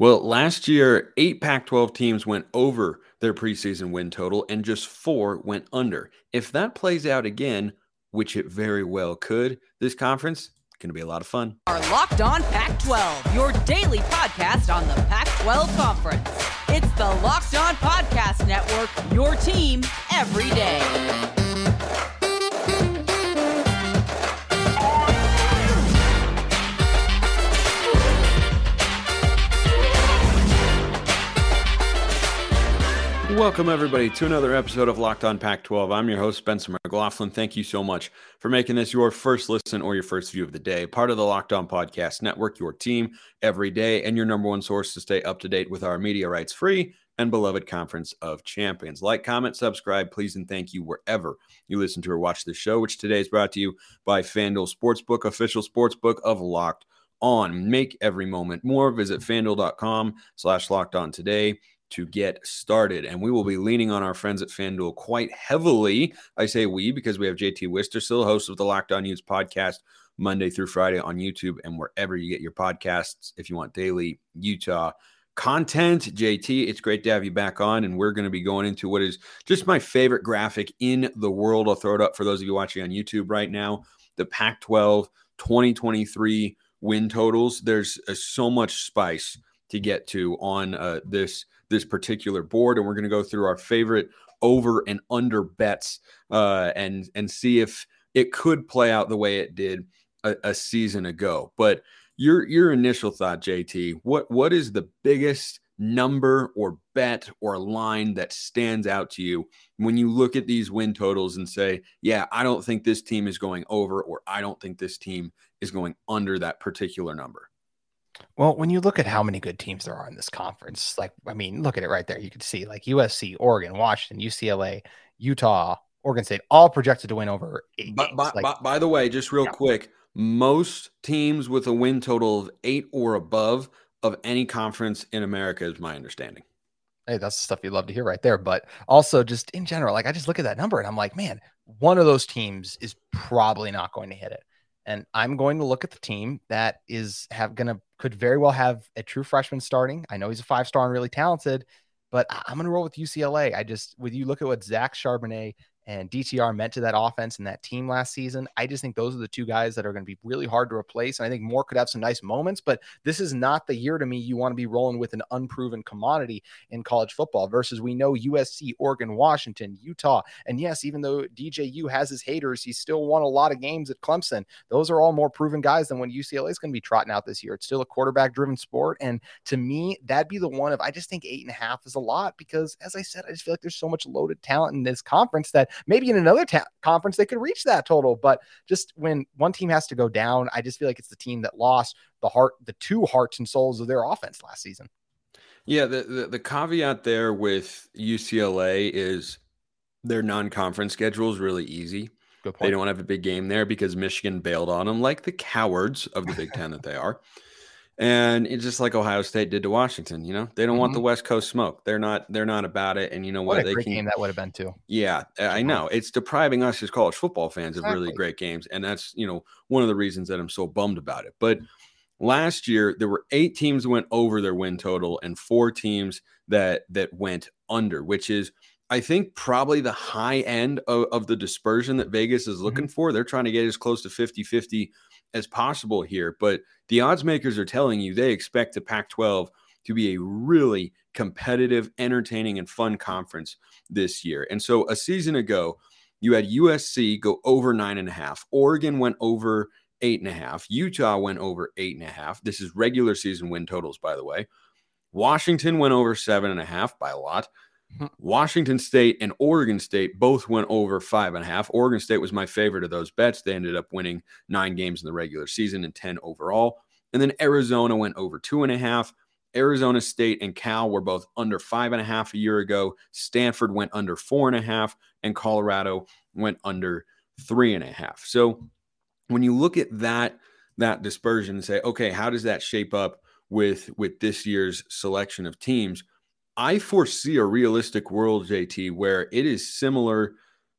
Well, last year, eight Pac 12 teams went over their preseason win total and just four went under. If that plays out again, which it very well could, this conference is going to be a lot of fun. Our Locked On Pac 12, your daily podcast on the Pac 12 Conference. It's the Locked On Podcast Network, your team every day. Welcome, everybody, to another episode of Locked On Pac 12. I'm your host, Spencer McLaughlin. Thank you so much for making this your first listen or your first view of the day. Part of the Locked On Podcast Network, your team every day, and your number one source to stay up to date with our media rights free and beloved Conference of Champions. Like, comment, subscribe, please, and thank you wherever you listen to or watch the show, which today is brought to you by FanDuel Sportsbook, official sportsbook of Locked On. Make every moment more. Visit fanduel.com slash locked on today to get started. And we will be leaning on our friends at FanDuel quite heavily. I say we because we have JT Wistrcill, host of the Locked On Utes podcast, Monday through Friday on YouTube and wherever you get your podcasts. If you want daily Utah content, JT, it's great to have you back on. And we're going to be going into what is just my favorite graphic in the world. I'll throw it up for those of you watching on YouTube right now. The Pac 12 2023 win totals. There's uh, so much spice to get to on uh, this this particular board, and we're going to go through our favorite over and under bets uh, and and see if it could play out the way it did a, a season ago. But your your initial thought, JT, what what is the biggest number or bet or line that stands out to you when you look at these win totals and say, yeah, I don't think this team is going over, or I don't think this team is going under that particular number? Well, when you look at how many good teams there are in this conference, like I mean, look at it right there. You can see like USC, Oregon, Washington, UCLA, Utah, Oregon State, all projected to win over eight. By, by, like, by, by the way, just real yeah. quick, most teams with a win total of eight or above of any conference in America is my understanding. Hey, that's the stuff you love to hear right there. But also, just in general, like I just look at that number and I'm like, man, one of those teams is probably not going to hit it. And I'm going to look at the team that is have gonna could very well have a true freshman starting. I know he's a five star and really talented, but I'm gonna roll with UCLA. I just with you look at what Zach Charbonnet and DTR meant to that offense and that team last season. I just think those are the two guys that are going to be really hard to replace. And I think Moore could have some nice moments, but this is not the year to me you want to be rolling with an unproven commodity in college football versus we know USC, Oregon, Washington, Utah. And yes, even though DJU has his haters, he still won a lot of games at Clemson. Those are all more proven guys than when UCLA is going to be trotting out this year. It's still a quarterback driven sport. And to me, that'd be the one of I just think eight and a half is a lot because, as I said, I just feel like there's so much loaded talent in this conference that maybe in another ta- conference they could reach that total. But just when one team has to go down, I just feel like it's the team that lost the heart, the two hearts and souls of their offense last season. Yeah, the, the, the caveat there with UCLA is their non-conference schedule is really easy. They don't have a big game there because Michigan bailed on them, like the cowards of the Big Ten that they are. And it's just like Ohio State did to Washington. You know, they don't mm-hmm. want the West Coast smoke. They're not. They're not about it. And you know what? what they can, game that would have been too. Yeah, I know. It's depriving us as college football fans exactly. of really great games, and that's you know one of the reasons that I'm so bummed about it. But last year there were eight teams that went over their win total and four teams that that went under, which is I think probably the high end of, of the dispersion that Vegas is looking mm-hmm. for. They're trying to get as close to 50 50 as possible here. But the odds makers are telling you they expect the Pac 12 to be a really competitive, entertaining, and fun conference this year. And so a season ago, you had USC go over nine and a half, Oregon went over eight and a half, Utah went over eight and a half. This is regular season win totals, by the way. Washington went over seven and a half by a lot. Hmm. Washington State and Oregon State both went over five and a half. Oregon State was my favorite of those bets. They ended up winning nine games in the regular season and 10 overall. And then Arizona went over two and a half. Arizona State and Cal were both under five and a half a year ago. Stanford went under four and a half, and Colorado went under three and a half. So when you look at that that dispersion and say, okay, how does that shape up with with this year's selection of teams? I foresee a realistic world, JT, where it is similar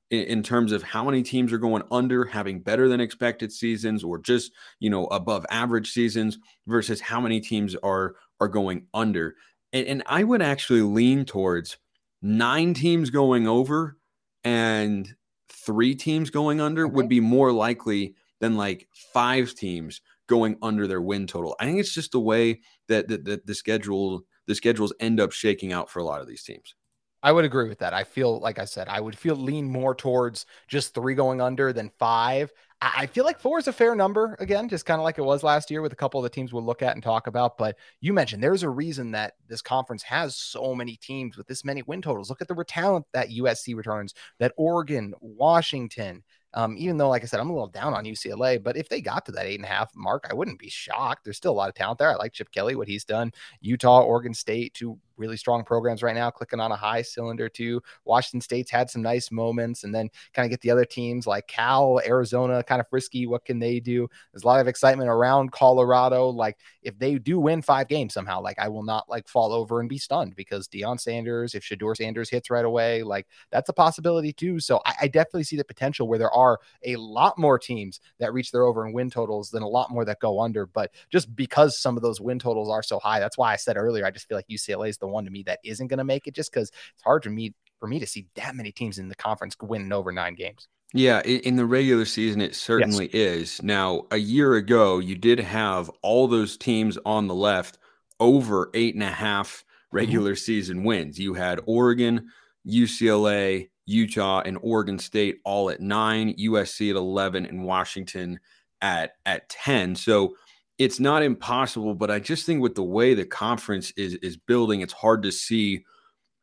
in, in, terms of how many teams are going under, having better than expected seasons, or just you know above average seasons, versus how many teams are are going under. And, and I would actually lean towards nine teams going over and three teams going under would be more likely than like five teams going under their win total. I think it's just the way that, that, that the schedule the schedules end up shaking out for a lot of these teams. I would agree with that. I feel like I said, I would feel lean more towards just three going under than five. I feel like four is a fair number again, just kind of like it was last year with a couple of the teams we'll look at and talk about. But you mentioned there's a reason that this conference has so many teams with this many win totals. Look at the talent that USC returns, that Oregon, Washington, um, even though, like I said, I'm a little down on UCLA, but if they got to that eight and a half mark, I wouldn't be shocked. There's still a lot of talent there. I like Chip Kelly, what he's done. Utah, Oregon State, two really strong programs right now, clicking on a high cylinder too. Washington State's had some nice moments, and then kind of get the other teams like Cal, Arizona, kind of frisky. What can they do? There's a lot of excitement around Colorado. Like if they do win five games somehow, like I will not like fall over and be stunned because Deion Sanders, if Shedeur Sanders hits right away, like that's a possibility too. So I, I definitely see the potential where there are a lot more teams that reach their over and win totals than a lot more that go under. But just because some of those win totals are so high, that's why I said earlier, I just feel like UCLA is the one to me that isn't going to make it just because it's hard for me for me to see that many teams in the conference winning over nine games. Yeah, in the regular season, it certainly yes. is. Now, a year ago, you did have all those teams on the left over eight and a half mm-hmm. regular mm-hmm. season wins. You had Oregon, UCLA, Utah, and Oregon State all at nine, USC at 11, and Washington at, at 10. So it's not impossible, but I just think with the way the conference is is building, it's hard to see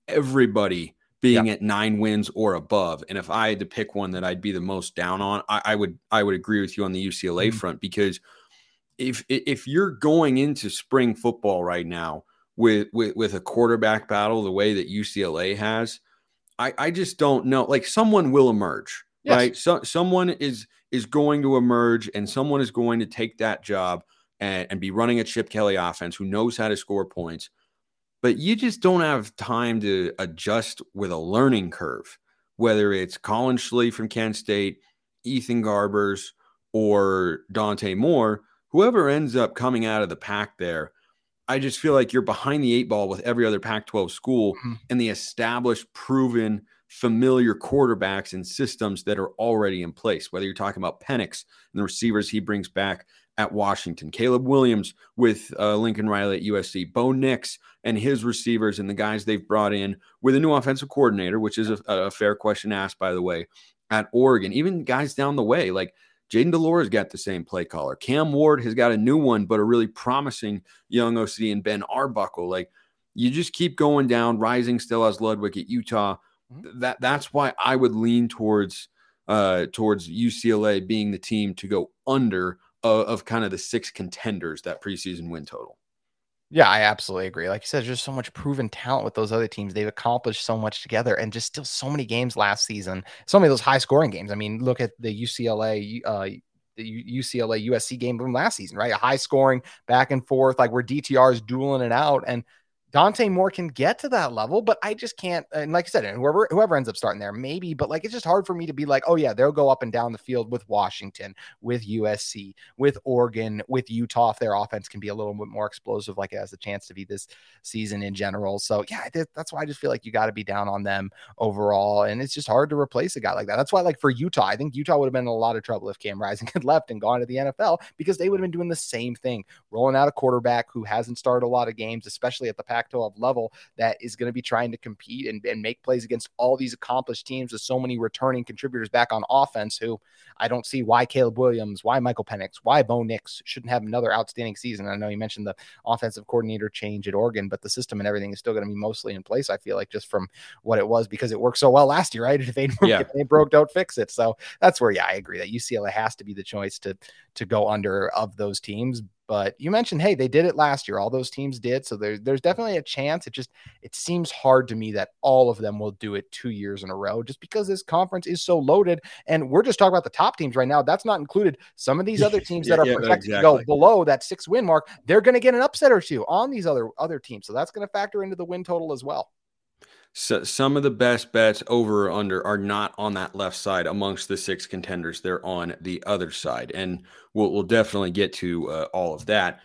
everybody being yeah. at nine wins or above. And if I had to pick one that I'd be the most down on, I, I would I would agree with you on the UCLA mm-hmm. front because if if you're going into spring football right now with with with a quarterback battle the way that UCLA has, I I just don't know. Like someone will emerge, yes. right? So someone is is going to emerge, and someone is going to take that job and, and be running a Chip Kelly offense who knows how to score points. But you just don't have time to adjust with a learning curve, whether it's Colin Schlee from Kent State, Ethan Garbers, or Dante Moore, whoever ends up coming out of the pack there. I just feel like you're behind the eight ball with every other Pac 12 school mm-hmm. and the established, proven, familiar quarterbacks and systems that are already in place. Whether you're talking about Penix and the receivers he brings back, at Washington, Caleb Williams with uh, Lincoln Riley at USC, Bo Nix and his receivers and the guys they've brought in with a new offensive coordinator, which is a, a fair question asked, by the way, at Oregon. Even guys down the way, like Jayden de Laura's got the same play caller. Cam Ward has got a new one, but a really promising young OC and Ben Arbuckle. Like you just keep going down, Rising still as Ludwig at Utah. Mm-hmm. That that's why I would lean towards uh towards UCLA being the team to go under of, of kind of the six contenders that preseason win total. Yeah, I absolutely agree. Like you said, there's so much proven talent with those other teams. They've accomplished so much together and just still so many games last season. So many of those high scoring games. I mean, look at the UCLA, uh, the UCLA USC game from last season, right? A high scoring back and forth, like where DTR is dueling it out. And Dante Moore can get to that level, but I just can't. And like I said, and whoever whoever ends up starting there, maybe. But like, it's just hard for me to be like, oh yeah, they'll go up and down the field with Washington, with USC, with Oregon, with Utah. If their offense can be a little bit more explosive, like it has a chance to be this season in general. So yeah, that's why I just feel like you got to be down on them overall, and it's just hard to replace a guy like that. That's why, like for Utah, I think Utah would have been in a lot of trouble if Cam Rising had left and gone to the NFL because they would have been doing the same thing, rolling out a quarterback who hasn't started a lot of games, especially at the Pac 12 level that is going to be trying to compete and, and make plays against all these accomplished teams with so many returning contributors back on offense who I don't see why Caleb Williams, why Michael Penix, why Bo Nix shouldn't have another outstanding season. I know you mentioned the offensive coordinator change at Oregon, but the system and everything is still going to be mostly in place. I feel like just from what it was because it worked so well last year, right? If they, yeah. if they broke, don't fix it. So that's where, yeah, I agree that UCLA has to be the choice to to go under of those teams. But you mentioned, hey, they did it last year. All those teams did. So there's there's definitely a chance. It just it seems hard to me that all of them will do it two years in a row, just because this conference is so loaded. And we're just talking about the top teams right now. That's not included some of these other teams yeah, that are yeah, projected exactly. to go below that six win mark. They're going to get an upset or two on these other other teams. So that's going to factor into the win total as well so some of the best bets over or under are not on that left side amongst the six contenders. They're on the other side, and we'll, we'll definitely get to uh, all of that.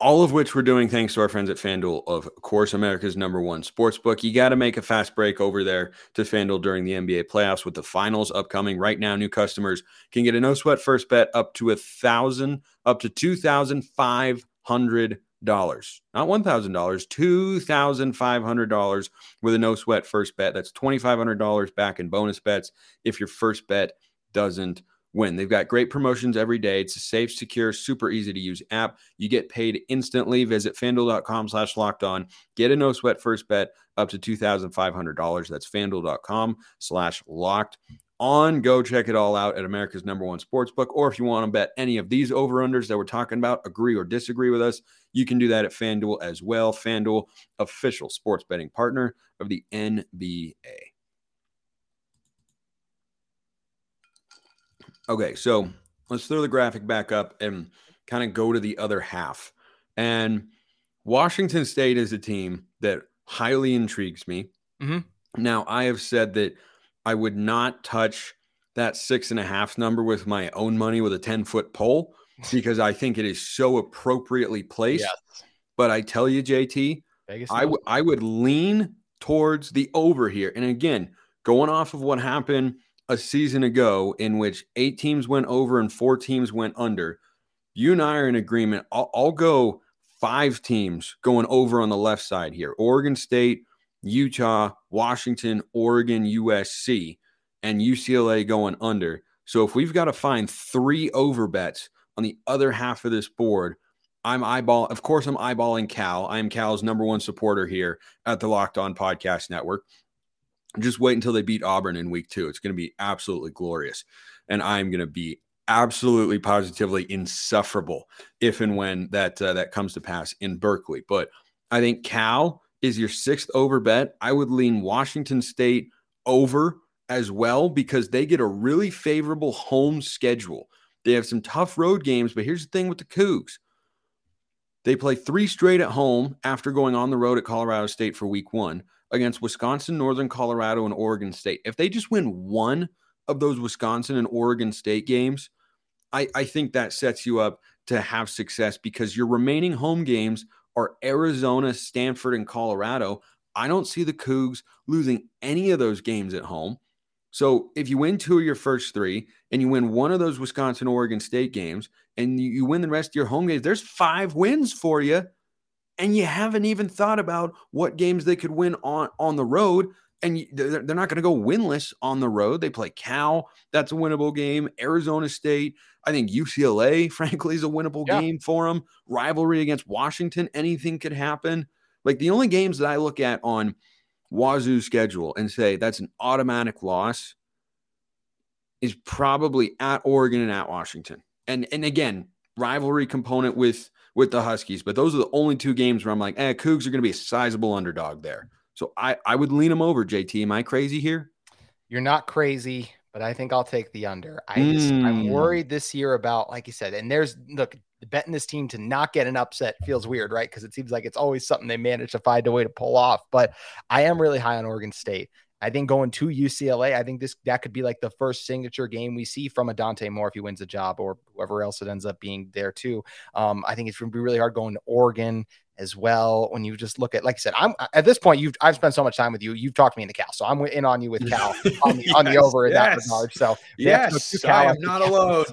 all of which we're doing thanks to our friends at FanDuel, of course, America's number one sports book. You got to make a fast break over there to FanDuel during the NBA playoffs with the finals upcoming. Right now, new customers can get a no sweat first bet up to a thousand, up to two thousand five hundred dollars, not one thousand dollars, two thousand five hundred dollars with a no sweat first bet. That's twenty five hundred dollars back in bonus bets if your first bet doesn't win. They've got great promotions every day. It's a safe, secure, super easy to use app. You get paid instantly. Visit fanduel.com slash locked on. Get a no sweat first bet up to $2,500. That's fanduel.com slash locked on. Go check it all out at America's number one sports book. Or if you want to bet any of these over unders that we're talking about, agree or disagree with us, you can do that at FanDuel as well. FanDuel, official sports betting partner of the NBA. Okay, so let's throw the graphic back up and kind of go to the other half. And Washington State is a team that highly intrigues me. Mm-hmm. Now, I have said that I would not touch that six and a half number with my own money with a 10 foot pole because I think it is so appropriately placed. Yes. But I tell you, JT, Vegas I, w- I would lean towards the over here. And again, going off of what happened a season ago in which eight teams went over and four teams went under. You and I are in agreement. I'll, I'll go five teams going over on the left side here Oregon State, Utah, Washington, Oregon, USC, and UCLA going under. So if we've got to find three over bets on the other half of this board, I'm eyeball. Of course, I'm eyeballing Cal. I am Cal's number one supporter here at the Locked On Podcast Network. Just wait until they beat Auburn in week two. It's going to be absolutely glorious. And I'm going to be absolutely positively insufferable if and when that uh, that comes to pass in Berkeley. But I think Cal is your sixth over bet. I would lean Washington State over as well because they get a really favorable home schedule. They have some tough road games, but here's the thing with the Cougs. They play three straight at home after going on the road at Colorado State for week one against Wisconsin, Northern Colorado, and Oregon State. If they just win one of those Wisconsin and Oregon State games, I, I think that sets you up to have success because your remaining home games are Arizona, Stanford, and Colorado. I don't see the Cougs losing any of those games at home. So if you win two of your first three and you win one of those Wisconsin, Oregon State games and you, win the rest of your home games, there's five wins for you and you haven't even thought about what games they could win on on the road and they're, they're not going to go winless on the road. They play cal. That's a winnable game. Arizona state i think ucla frankly is a winnable yeah. game for them rivalry against washington anything could happen. Like the only games that i look at on Wazzu's schedule and say that's an automatic loss is probably at oregon and at washington and and again rivalry component with with the Huskies. But those are the only two games where I'm like, eh, Cougs are going to be a sizable underdog there. So I, I would lean them over, JT. Am I crazy here? You're not crazy, but I think I'll take the under. I just, mm. I'm worried this year about, like you said, and there's look, betting this team to not get an upset feels weird, right? Because it seems like it's always something they manage to find a way to pull off. But I am really high on Oregon State. I think going to UCLA, I think this that could be like the first signature game we see from a Dante Moore if he wins the job or whoever else it ends up being there too. Um, I think it's going to be really hard going to Oregon as well. When you just look at, like I said, I'm at this point, you've I've spent so much time with you. You've talked me into Cal, so I'm in on you with Cal on the, yes, on the over in yes. that regard. So yes, Cal, I'm not alone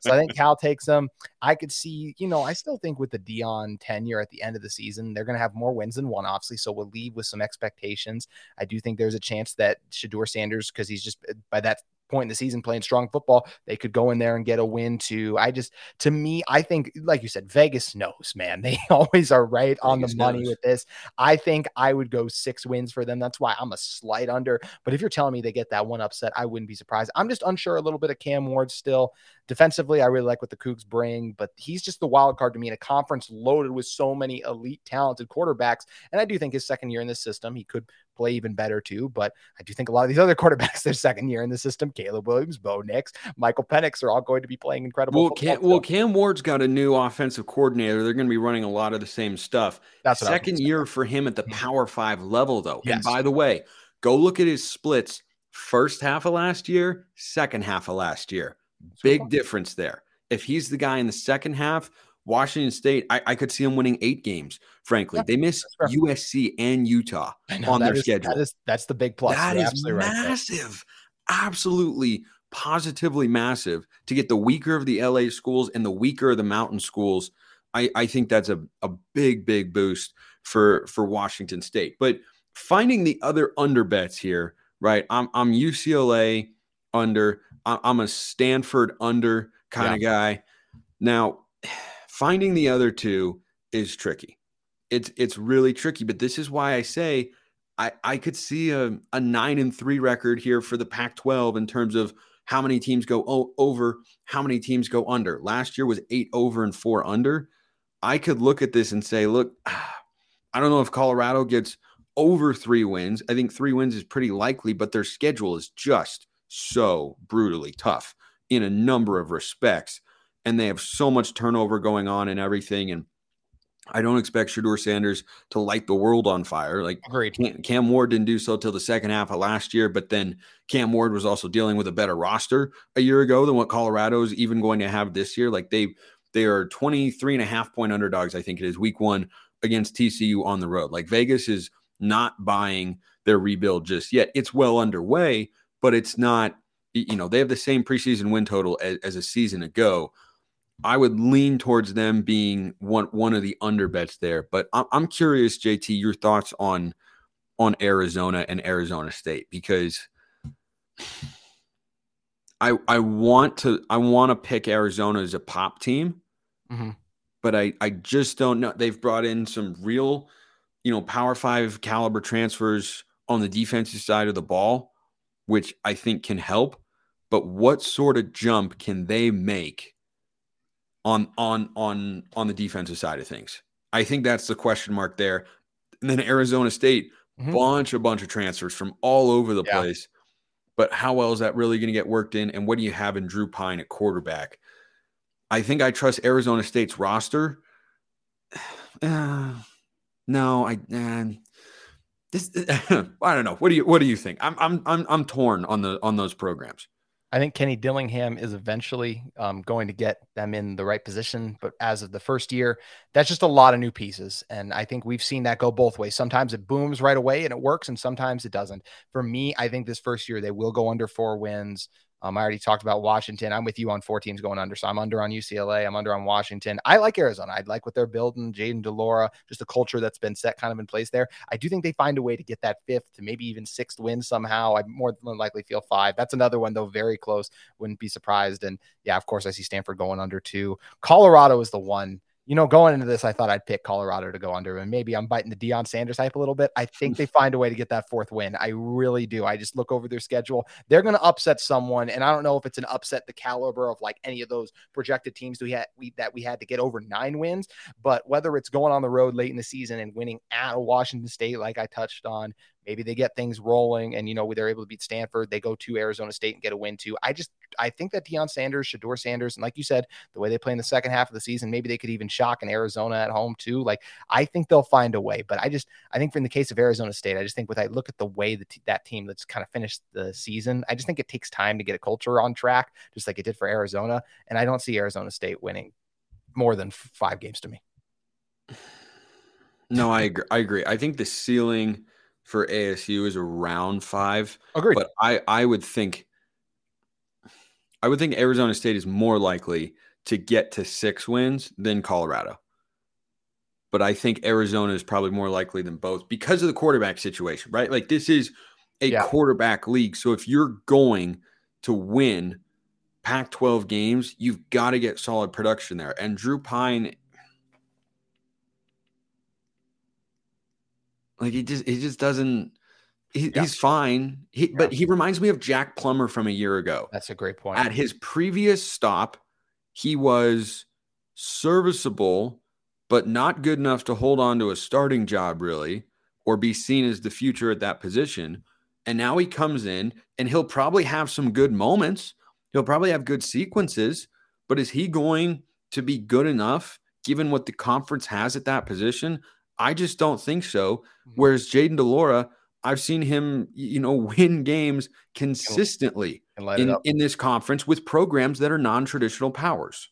so I think Cal takes them. I could see, you know, I still think with the Deion tenure at the end of the season, they're going to have more wins than one, obviously. So we'll leave with some expectations. I do think there's a chance that Shedeur Sanders, because he's just uh, by that point in the season playing strong football, they could go in there and get a win too. I just, to me, I think, like you said, Vegas knows, man. They always are right Vegas on the money knows. with this. I think I would go six wins for them. That's why I'm a slight under. But if you're telling me they get that one upset, I wouldn't be surprised. I'm just unsure a little bit of Cam Ward still. Defensively, I really like what the Cougs bring, but he's just the wild card to me in a conference loaded with so many elite, talented quarterbacks. And I do think his second year in this system, he could play even better too. But I do think a lot of these other quarterbacks, their second year in the system, Caleb Williams, Bo Nix, Michael Penix, are all going to be playing incredible. Well, Cam, well, Cam Ward's got a new offensive coordinator. They're going to be running a lot of the same stuff. That's second year for him at the mm-hmm. Power Five level, though. Yes. And by the way, go look at his splits. First half of last year, second half of last year. Big difference there. If he's the guy in the second half, Washington State, I, I could see them winning eight games. Frankly, Yeah, they miss. USC and Utah know, on their is- schedule. That is that's the big plus. That You're is absolutely right massive. Absolutely, positively massive to get the weaker of the LA schools and the weaker of the mountain schools. I, I think that's a, a big, big boost for for Washington State. But finding the other under bets here, right? I'm I'm UCLA under. I'm a Stanford under kind of guy. Now, finding the other two is tricky. It's it's really tricky. But this is why I say I, I could see a, a nine and three record here for the Pac 12 in terms of how many teams go o- over, how many teams go under. Last year was eight over and four under. I could look at this and say, look, I don't know if Colorado gets over three wins. I think three wins is pretty likely, but their schedule is just so brutally tough in a number of respects. And they have so much turnover going on and everything. And I don't expect Shedeur Sanders to light the world on fire. Like Agreed. Cam, Cam Ward didn't do so till the second half of last year, but then Cam Ward was also dealing with a better roster a year ago than what Colorado is even going to have this year. Like they they are 23 and a half point underdogs, I think it is week one against TCU on the road. Like Vegas is not buying their rebuild just yet. It's well underway, but it's not, you know, they have the same preseason win total as, as a season ago. I would lean towards them being one one of the under bets there. But I'm, I'm curious, JT, your thoughts on on Arizona and Arizona State because I I want to I want to pick Arizona as a pop team, Mhm. but I I just don't know. They've brought in some real, you know, Power Five caliber transfers on the defensive side of the ball, which I think can help. But what sort of jump can they make on on on on the defensive side of things? I think that's the question mark there. And then Arizona State, Mhm. bunch a bunch of transfers from all over the Yeah. place. But how well is that really going to get worked in? And what do you have in Drew Pyne at quarterback? I think I trust Arizona State's roster. Uh, no, I uh, this I don't know. What do you what do you think? I'm I'm I'm I'm torn on the on those programs. I think Kenny Dillingham is eventually um, going to get them in the right position. But as of the first year, that's just a lot of new pieces. And I think we've seen that go both ways. Sometimes it booms right away and it works, and sometimes it doesn't. For me, I think this first year they will go under four wins. Um, I already talked about Washington. I'm with you on four teams going under. So I'm under on UCLA. I'm under on Washington. I like Arizona. I like what they're building. Jayden de Laura, just a culture that's been set kind of in place there. I do think they find a way to get that fifth to maybe even sixth win somehow. I more than likely feel five. That's another one, though, very close. Wouldn't be surprised. And yeah, of course, I see Stanford going under two. Colorado is the one. You know, going into this, I thought I'd pick Colorado to go under, and maybe I'm biting the Deion Sanders hype a little bit. I think they find a way to get that fourth win. I really do. I just look over their schedule. They're going to upset someone, and I don't know if it's an upset the caliber of like any of those projected teams we had we, that we had to get over nine wins, but whether it's going on the road late in the season and winning at Washington State, like I touched on, maybe they get things rolling, and you know they're able to beat Stanford. They go to Arizona State and get a win too. I just I think that Deion Sanders, Shedeur Sanders, and like you said, the way they play in the second half of the season, maybe they could even shock in Arizona at home too. Like I think they'll find a way. But I just I think in the case of Arizona State, I just think with I look at the way that that team that's kind of finished the season, I just think it takes time to get a culture on track, just like it did for Arizona. And I don't see Arizona State winning more than five games to me. No, I agree. I agree. I think the ceiling for ASU is around five. Agreed. But I, I would think I would think Arizona State is more likely to get to six wins than Colorado. But I think Arizona is probably more likely than both because of the quarterback situation, right? Like this is a Yeah. quarterback league. So if you're going to win Pac 12 games, you've got to get solid production there. And Drew Pyne, like he just he just doesn't he, Yeah. he's fine. He, But he reminds me of Jack Plummer from a year ago. That's a great point. At his previous stop, he was serviceable, but not good enough to hold on to a starting job, really, or be seen as the future at that position. And now he comes in and he'll probably have some good moments. He'll probably have good sequences, but is he going to be good enough given what the conference has at that position? I just don't think so. Mhm. Whereas Jayden de Laura, I've seen him, you know, win games consistently and light it in, in this conference with programs that are non-traditional powers.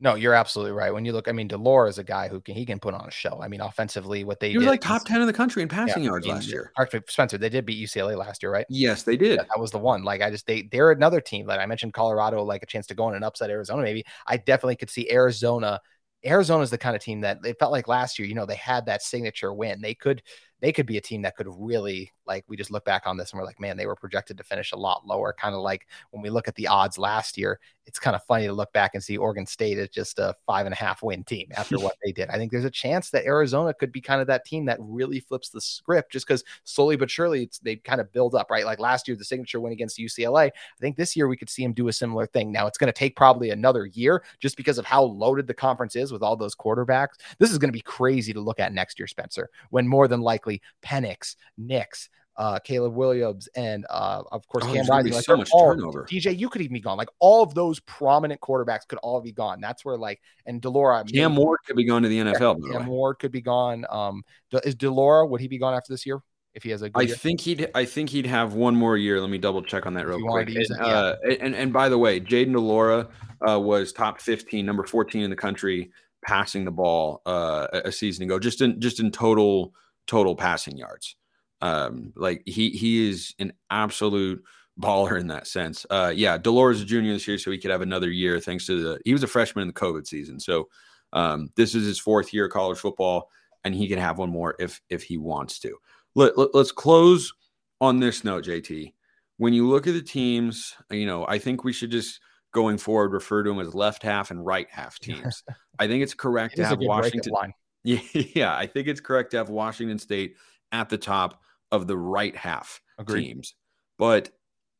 No, you're absolutely right. When you look, I mean, de Laura is a guy who can he can put on a show. I mean, offensively, what they He was like top ten in the country in passing yeah, yards last year. Actually, Spencer, they did beat UCLA last year, right? Yes, they did. that was the one. Like I just they they're another team. Like I mentioned Colorado, like a chance to go in and upset Arizona. Maybe I definitely could see Arizona. Arizona is the kind of team that it felt like last year. You know, they had that signature win. They could they could be a team that could really like. We just look back on this and we're like, man, they were projected to finish a lot lower. Kind of like when we look at the odds last year. It's kind of funny to look back and see Oregon State is just a five and a half win team after what they did. I think there's a chance that Arizona could be kind of that team that really flips the script just because slowly but surely it's, they kind of build up, right? Like last year, the signature win against UCLA. I think this year we could see him do a similar thing. Now it's going to take probably another year just because of how loaded the conference is with all those quarterbacks. This is going to be crazy to look at next year, Spencer, when more than likely Penix, Nix, uh, Caleb Williams, and uh, of course Oh, Cam Rising. Like so much all- turnover. DJ, you could even be gone. Like all of those prominent quarterbacks could all be gone. That's where like and de Laura, Cam Ward could be going to the NFL. the Cam. Ward could be gone. Um, is de Laura would he be gone after this year if he has a good I year? think he'd I think he'd have one more year. Let me double check on that real quick. wanted to use And, yeah. uh, and and by the way, Jayden de Laura uh, was top 15, number 14 in the country passing the ball uh, a a season ago, just in just in total total passing yards. Um, like he he is an absolute baller in that sense. Uh, yeah, de Laura's a junior this year, so he could have another year thanks to the he was a freshman in the COVID season. So um, this is his fourth year of college football, and he can have one more if if he wants to. Let, let, let's close on this note, JT. When you look at the teams, you know, I think we should just going forward refer to them as left half and right half teams. I think it's correct It to is have Washington. line. Yeah, yeah, I think it's correct to have Washington State at the top of the right half Agreed. teams. But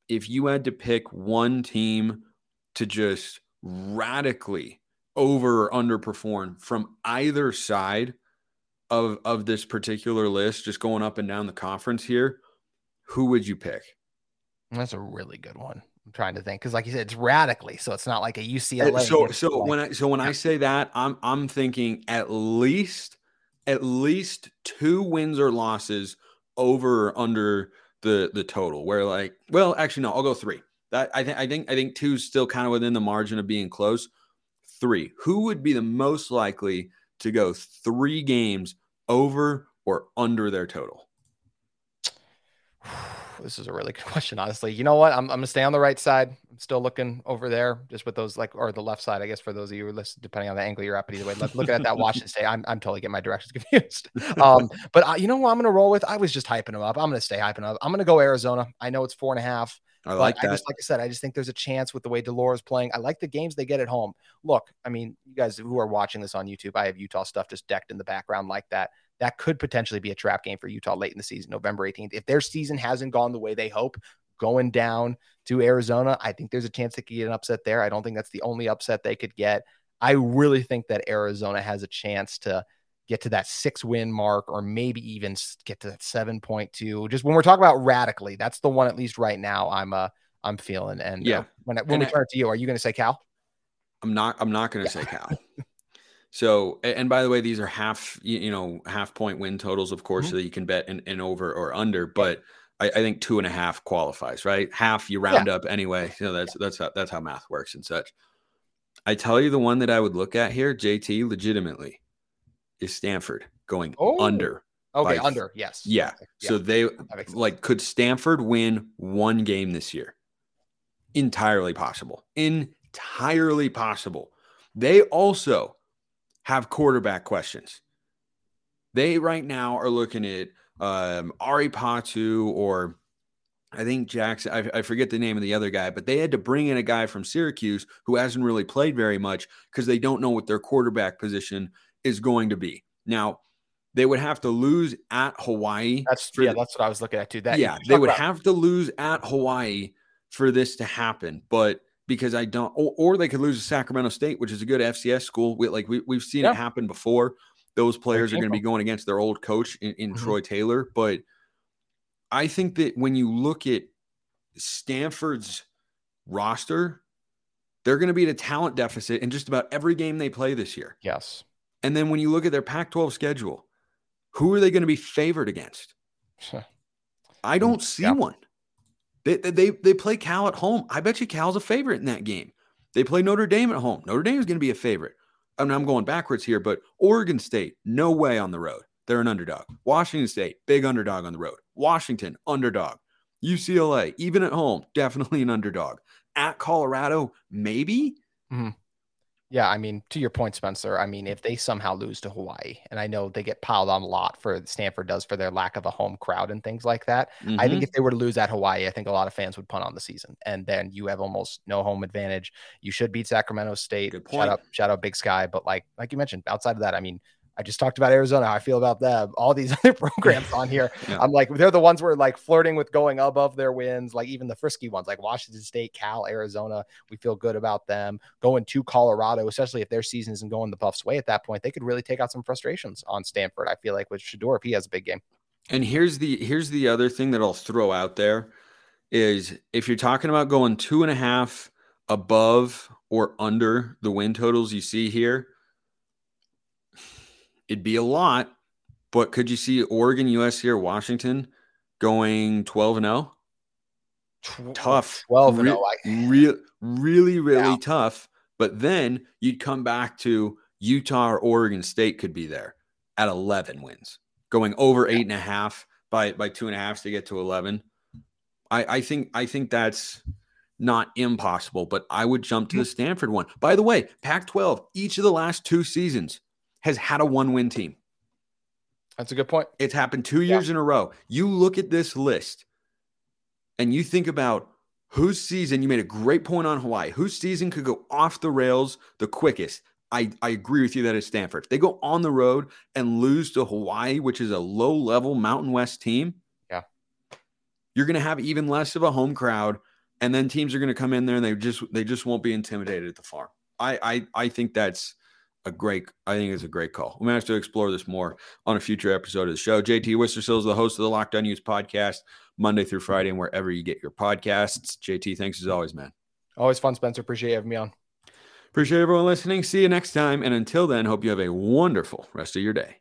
if you had to pick one team to just radically over or underperform from either side of of this particular list, just going up and down the conference here, who would you pick? That's a really good one. I'm trying to think because, like you said, it's radically, so it's not like a UCLA. Uh, so so when I so when I say that, I'm I'm thinking at least at least two wins or losses over or under the the total. Where like, well, actually no, I'll go three. That I think I think I think two's still kind of within the margin of being close. Three. Who would be the most likely to go three games over or under their total? this is a really good question, honestly. You know what? I'm, I'm gonna stay on the right side. I'm still looking over there, just with those like, or the left side, I guess, for those of you who are listening, depending on the angle you're at. But either way, look, looking at that watch and say, I'm, I'm totally getting my directions confused. Um, but uh, you know what? I'm gonna roll with. I was just hyping him up. I'm gonna stay hyping up. I'm gonna go Arizona. I know it's four and a half. I like I that. just like I said, I just think there's a chance with the way de Laura's playing. I like the games they get at home. Look, I mean, you guys who are watching this on YouTube, I have Utah stuff just decked in the background like that. That could potentially be a trap game for Utah late in the season, November 18th. If their season hasn't gone the way they hope, going down to Arizona, I think there's a chance they could get an upset there. I don't think that's the only upset they could get. I really think that Arizona has a chance to get to that six win mark or maybe even get to that 7.2. Just when we're talking about radically, that's the one at least right now I'm uh I'm feeling. And Yeah. uh, when I, when And we I- turn it to you, are you going to say Cal? I'm not. I'm not going to say Cal. So, and by the way, these are half, you, know, half point win totals, of course, Mhm. so that you can bet an, an over or under. But I, I think two and a half qualifies, right? Half you round up anyway. You know, that's that's how, that's how math works and such. I tell you, the one that I would look at here, JT, legitimately, is Stanford going Oh, under. Okay, By- under. Yes. Yeah. So they that makes sense. like could Stanford win one game this year? Entirely possible. Entirely possible. They also have quarterback questions. They right now are looking at um, Ari Patu or I think Jackson. I, I forget the name of the other guy, but they had to bring in a guy from Syracuse who hasn't really played very much because they don't know what their quarterback position is going to be. Now, they would have to lose at Hawaii. that's yeah, the- that's what I was looking at too. That yeah, they would about- have to lose at Hawaii for this to happen. But because I don't, or, or they could lose to Sacramento State, which is a good FCS school. We, like we, we've seen Yeah. it happen before. Those players are going to be going against their old coach in, in Mhm. Troy Taylor. But I think that when you look at Stanford's roster, they're going to be at a talent deficit in just about every game they play this year. Yes. And then when you look at their Pac 12 schedule, who are they going to be favored against? I don't see yeah. one. They, they they play Cal at home. I bet you Cal's a favorite in that game. They play Notre Dame at home. Notre Dame is going to be a favorite. I mean, I'm going backwards here, but Oregon State, no way on the road. They're an underdog. Washington State, big underdog on the road. Washington, underdog. UCLA, even at home, definitely an underdog. At Colorado, maybe. Mm-hmm. Yeah, I mean, to your point, Spencer, I mean, if they somehow lose to Hawaii, and I know they get piled on a lot for Stanford does for their lack of a home crowd and things like that. Mm-hmm. I think mm-hmm. if they were to lose at Hawaii, I think a lot of fans would punt on the season. And then you have almost no home advantage. You should beat Sacramento State. Shout out, shout out Big Sky. But like, like you mentioned, outside of that, I mean, I just talked about Arizona, how I feel about them. All these other programs on here, yeah. I'm like, they're the ones we're like flirting with going above their wins, like even the frisky ones, like Washington State, Cal, Arizona. We feel good about them going to Colorado, especially if their season isn't going the Buffs' way at that point. They could really take out some frustrations on Stanford. I feel like with Shedeur, if he has a big game. And here's the here's the other thing that I'll throw out there is if you're talking about going two and a half above or under the win totals you see here it'd be a lot, but could you see Oregon, USC, or Washington going 12 and 0? Tough. 12 and 0. Re- oh, re- really, really yeah. tough. But then you'd come back to Utah or Oregon State could be there at 11 wins, going over eight and a half by, by two and a half to get to 11. I, I think I think that's not impossible, but I would jump to the mm-hmm. Stanford one. By the way, Pac 12, each of the last two seasons, has had a one win team. That's a good point. It's happened two years yeah. in a row. You look at this list and you think about whose season, you made a great point on Hawaii, whose season could go off the rails the quickest. I, I agree with you that it's Stanford. If they go on the road and lose to Hawaii, which is a low level Mountain West team. Yeah. You're going to have even less of a home crowd. And then teams are going to come in there and they just they just won't be intimidated at the farm. I I, I think that's a great, I think it's a great call. We have to explore this more on a future episode of the show. JT Wistrcill is the host of the Locked On Utes podcast, Monday through Friday, and wherever you get your podcasts. JT, thanks as always, man. Always fun, Spencer. Appreciate you having me on. Appreciate everyone listening. See you next time. And until then, hope you have a wonderful rest of your day.